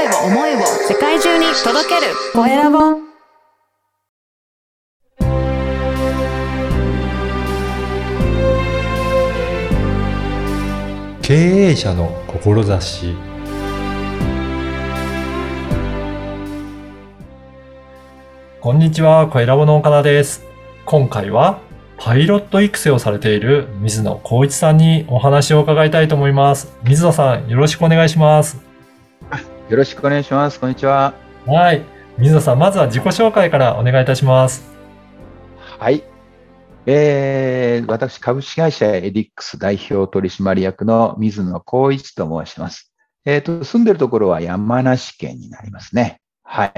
声を思いを世界中に届けるコエラボ経営者の志こんにちは、コエラボの岡田です。今回はパイロット育成をされている水野光一さんにお話を伺いたいと思います。水野さん、よろしくお願いします。よろしくお願いします。こんにちは。はい。水野さん、まずは自己紹介からお願いいたします。はい。えー、私、株式会社エディックス代表取締役の水野光一と申します。えっ、と、住んでるところは山梨県になりますね。はい。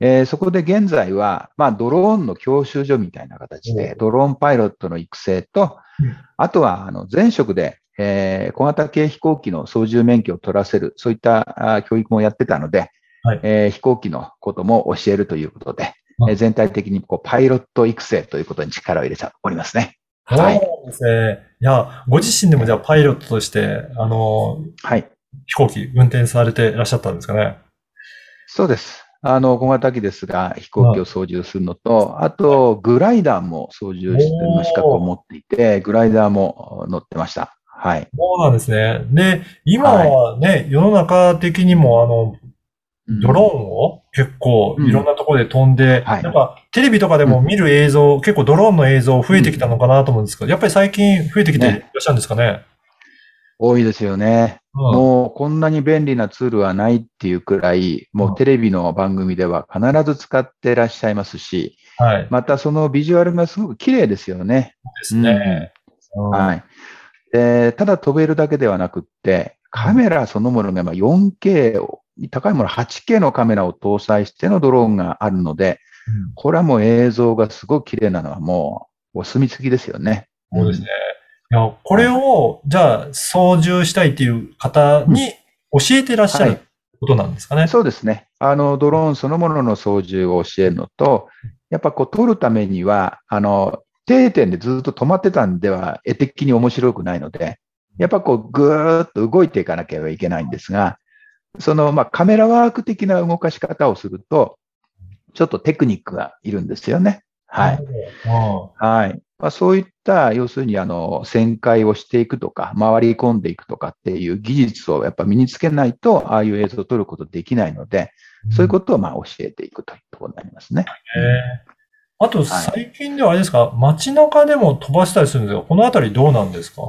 えーそこで現在は、まあ、ドローンの教習所みたいな形で、ドローンパイロットの育成とうん、あとは、あの、前職で、えー小型軽飛行機の操縦免許を取らせる、そういったあ教育もやってたので、はいえー飛行機のことも教えるということで、うんえー全体的にこうパイロット育成ということに力を入れておりますね。はい。そうですね。いや、ご自身でもじゃあパイロットとして、あの、はい。飛行機運転されていらっしゃったんですかね？そうです。あの、小型機ですが、飛行機を操縦するのと、あと、グライダーも操縦の資格を持っていて、グライダーも乗ってました。はい。そうなんですね。で、今はね、世の中的にも、あの、ドローンを結構いろんなところで飛んで、はいなんかテレビとかでも見る映像、結構ドローンの映像増えてきたのかなと思うんですけど、やっぱり最近増えてきていらっしゃるんですかね？多いですよね。うんもうこんなに便利なツールはないっていうくらい、もうテレビの番組では必ず使ってらっしゃいますし、はい。またそのビジュアルがすごく綺麗ですよね。ですね。うんはい。で、ただ飛べるだけではなくって、カメラそのものがまあ 4K を、高いもの 8K のカメラを搭載してのドローンがあるので、これはもう映像がすごく綺麗なのはもうお墨付きですよね。そうですね。いや、これを、じゃあ、操縦したいっていう方に教えてらっしゃるはいことなんですかね？そうですね。あの、ドローンそのものの操縦を教えるのと、やっぱこう撮るためには、あの、定点でずっと止まってたんでは、絵的に面白くないので、やっぱこうぐーっと動いていかなければいけないんですが、その、まあ、カメラワーク的な動かし方をすると、ちょっとテクニックがいるんですよね。はい。うんはい。まあ、そういった、要するに、あの、旋回をしていくとか、回り込んでいくとかっていう技術をやっぱ身につけないと、ああいう映像を撮ることできないので、そういうことをまあ教えていくというところになりますね。あと、最近ではあれですか、街中でも飛ばしたりするんですが、このあたりどうなんですか？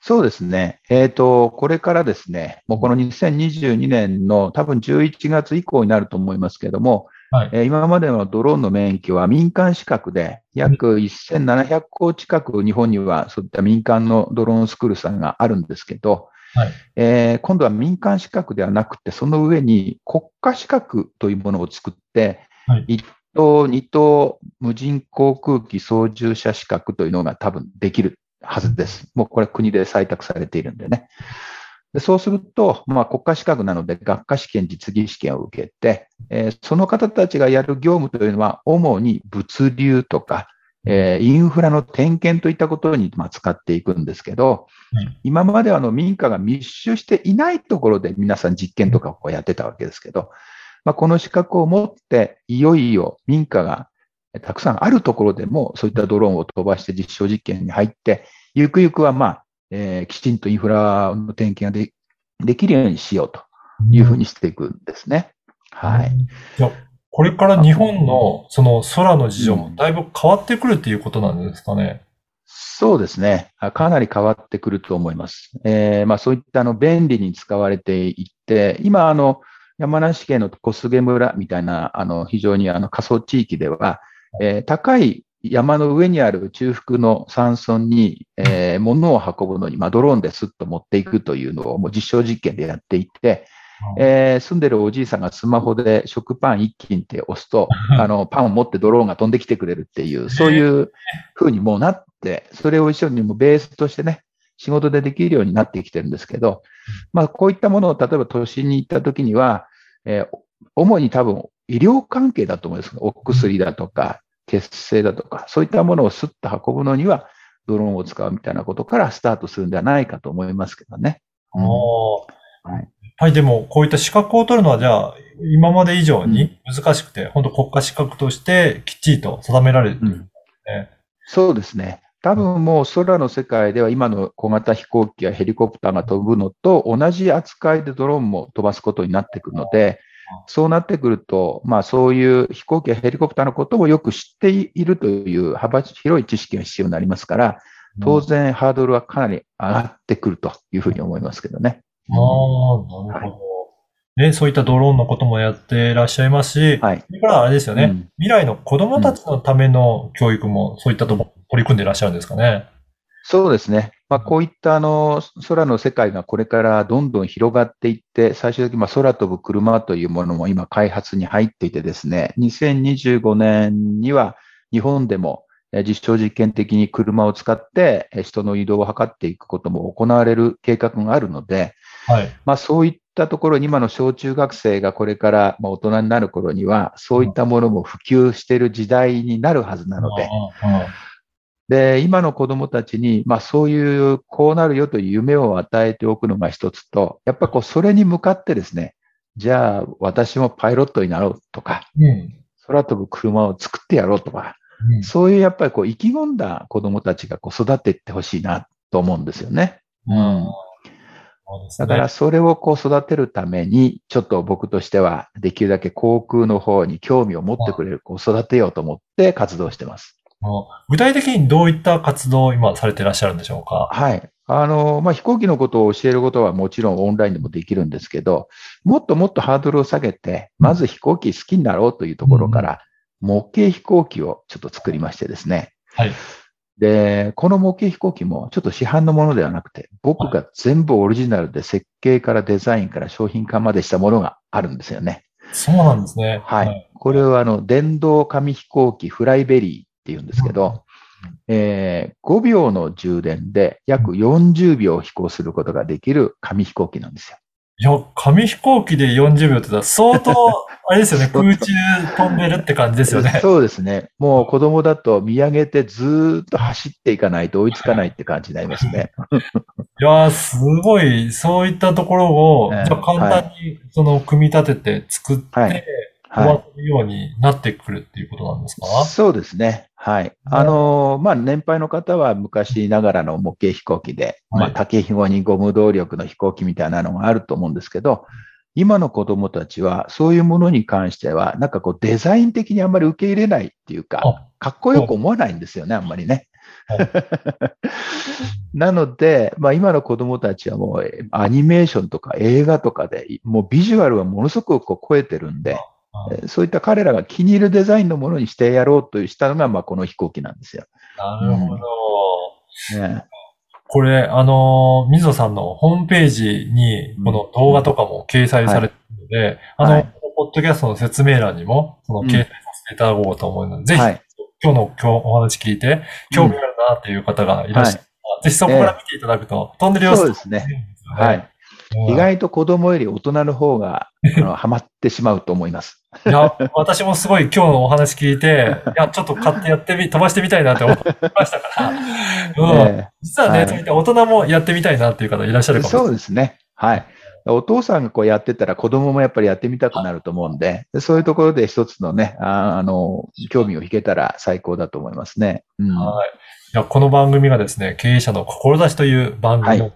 そうですね。えっ、と、これからですね、もうこの2022年の多分11月以降になると思いますけれども、はい。えー今までのドローンの免許は民間資格で、約1700校近く日本にはそういった民間のドローンスクールさんがあるんですけど、はい。えー今度は民間資格ではなくて、その上に国家資格というものを作って、はい。一等、二等無人航空機操縦者資格というのが多分できるはずです。もうこれ国で採択されているんでね。でそうすると、まあ、国家資格なので学科試験、実技試験を受けて、えーその方たちがやる業務というのは、主に物流とか、えーインフラの点検といったことに、まあ、使っていくんですけど、はい今まではあの民家が密集していないところで皆さん実験とかをこうやってたわけですけど、まあ、この資格を持って、いよいよ民家がたくさんあるところでも、そういったドローンを飛ばして実証実験に入って、ゆくゆくはまあ、えーきちんとインフラの点検がでできるようにしようというふうにしていくんですね。はい。じゃあこれから日本のその空の事情もだいぶ変わってくるっていうことなんですかね？そうですね。あかなり変わってくると思います。えーまあ、そういったあの便利に使われていって、今、あの、山梨県の小菅村みたいな、あの、非常にあの過疎地域では、えー高い山の上にある中腹の山村に、えー物を運ぶのに、まあ、ドローンですっと持っていくというのをもう実証実験でやっていて、えー住んでるおじいさんがスマホで食パン一斤って押すと、あの、パンを持ってドローンが飛んできてくれるっていう、そういう風にもうなって、それを一緒にもうベースとしてね、仕事でできるようになってきてるんですけど、まあ、こういったものを例えば都心に行った時には、えー主に多分医療関係だと思うんです。お薬だとか、血清だとか、そういったものをスッと運ぶのには、ドローンを使うみたいなことからスタートするんではないかと思いますけどね。ああはい。ぱりでも、こういった資格を取るのは、じゃあ、今まで以上に難しくて、本当国家資格としてきっちりと定められるっていうことですね。そうですね。多分もう空の世界では今の小型飛行機やヘリコプターが飛ぶのと同じ扱いでドローンも飛ばすことになってくるので、そうなってくると、まあそういう飛行機やヘリコプターのことをよく知っているという幅広い知識が必要になりますから、当然ハードルはかなり上がってくるというふうに思いますけどね。ああ、なるほど。ね、そういったドローンのこともやっていらっしゃいますし、はい。それからあれですよね、うん未来の子供たちのための教育もそういったとこ取り組んでいらっしゃるんですかね。そうですね。まあ、こういったあの空の世界がこれからどんどん広がっていって、最終的にまあ空飛ぶ車というものも今開発に入っていてですね、2025年には日本でもえー実証実験的に車を使ってえー人の移動を図っていくことも行われる計画があるので、はい。まあ、そういったところに今の小中学生がこれからまあ大人になる頃には、そういったものも普及している時代になるはずなので、で、今の子供たちに、まあそういう、こうなるよという夢を与えておくのが一つと、やっぱこう、それに向かってですね、じゃあ私もパイロットになろうとか、うん。空飛ぶ車を作ってやろうとか、うん。そういうやっぱりこう、意気込んだ子供たちがこう育っていってほしいなと思うんですよね。うんだからそれをこう育てるために、ちょっと僕としては、できるだけ航空の方に興味を持ってくれる子を育てようと思って活動してます。具体的にどういった活動を今されていらっしゃるんでしょうか？はい。あの、まあ、飛行機のことを教えることはもちろんオンラインでもできるんですけど、もっともっとハードルを下げて、まず飛行機好きになろうというところから、模型飛行機をちょっと作りましてですね。はい。で、この模型飛行機もちょっと市販のものではなくて、僕が全部オリジナルで設計からデザインから商品化までしたものがあるんですよね。そうなんですね。はい。これはあの、電動紙飛行機フライベリーって言うんですけど、えー5秒の充電で約40秒飛行することができる紙飛行機なんですよ。いや、紙飛行機で40秒って言ったら相当、あれですよね、空中飛んでるって感じですよね。そうですね。もう子供だと見上げてずーっと走っていかないと追いつかないって感じになりますね。いやー、すごい、そういったところを、ええじゃあ簡単に、その、組み立てて作って、はい終。るようになってくるっていうことなんですか？そうですね。はい。あのーまあ、年配の方は昔ながらの模型飛行機で、まあ、はい竹紐にゴム動力の飛行機みたいなのがあると思うんですけど、今の子供たちはそういうものに関しては、なんかこうデザイン的にあんまり受け入れないっていうか、あかっこよく思わないんですよね、あんまりねはい。なので、まあ今の子供たちはもうえアニメーションとか映画とかで、もうビジュアルはものすごくこう超えてるんで、そういった彼らが気に入るデザインのものにしてやろうとしたのが、まあこの飛行機なんですよ。なるほど。ねこれ、あのー、水野さんのホームページに、この動画とかも掲載されているので、あの、はい。ポッドキャストの説明欄にも、その掲載させていただこうと思うので、ぜひ、はい。今日の今日お話聞いて、興味あるなっていう方がいらっしゃる、ぜひそこから見ていただくと、飛んでる様子そうですね。はい。うん意外と子供より大人の方が、あの、ハマってしまうと思います。いや、私もすごい今日のお話聞いて、いや、ちょっと買ってやってみ、飛ばしてみたいなって思いましたから、うんえ実はね、はい大人もやってみたいなっていう方いらっしゃえるかもしれない。そうですね。はい。お父さんがこうやってたら子供もやっぱりやってみたくなると思うんで、でそういうところで一つのね、ああの、興味を引けたら最高だと思いますね。うん。はい。いや、この番組がですね、経営者の志という番組なので、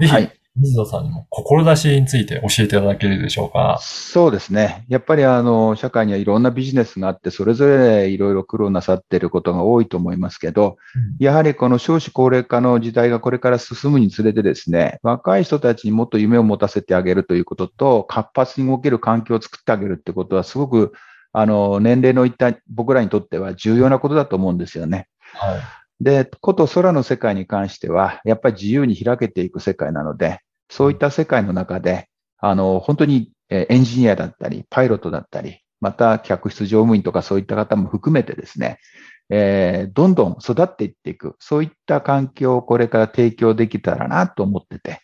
ぜひ、はい水野さんにも志について教えていただけるでしょうか？そうですね。やっぱりあの、社会にはいろんなビジネスがあって、それぞれいろいろ苦労なさっていることが多いと思いますけど、やはりこの少子高齢化の時代がこれから進むにつれてですね、若い人たちにもっと夢を持たせてあげるということと、活発に動ける環境を作ってあげるってことは、すごく、あの、年齢のいった僕らにとっては重要なことだと思うんですよね。はい。で、こと空の世界に関しては、やっぱり自由に開けていく世界なので、そういった世界の中で、あの、本当にえーエンジニアだったり、パイロットだったり、また客室乗務員とかそういった方も含めてですね、えーどんどん育っていっていく、そういった環境をこれから提供できたらなと思ってて、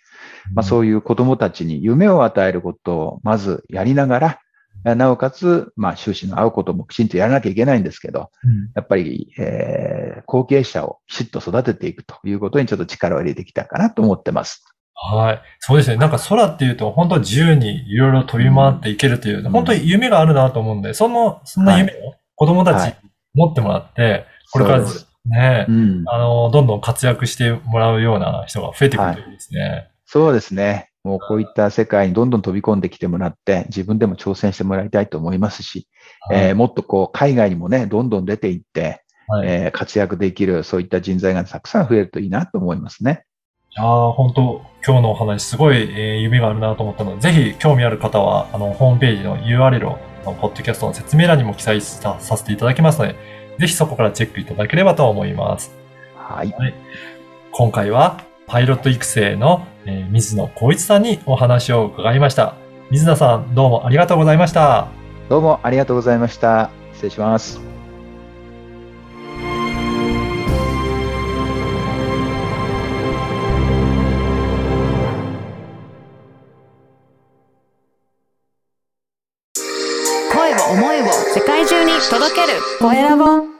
まあ、そういう子供たちに夢を与えることをまずやりながら、えなおかつ、まあ、収支の合うこともきちんとやらなきゃいけないんですけど、うんやっぱり、えー後継者をきちっと育てていくということにちょっと力を入れてきたかなと思ってます。はい。そうですね。なんか空っていうと、本当自由にいろいろ飛び回っていけるという、うん本当に夢があるなと思うんで、その、そんな夢を子供たちに持ってもらって、これからねう、ん。あの、どんどん活躍してもらうような人が増えてくるといいですね。そうですね。もうこういった世界にどんどん飛び込んできてもらって、自分でも挑戦してもらいたいと思いますし、はいえーもっとこう海外にもね、どんどん出ていって、はいえー活躍できる、そういった人材がたくさん増えるといいなと思いますね。いやー本当今日のお話すごい、えー夢があるなと思ったので、ぜひ興味ある方は、あの、ホームページの URL を、あのポッドキャストの説明欄にも記載ささせていただきますので、ぜひそこからチェックいただければと思います。はい。今回は、パイロット育成の、えー水野光一さんにお話を伺いました。水野さん、どうもありがとうございました。どうもありがとうございました。失礼します。声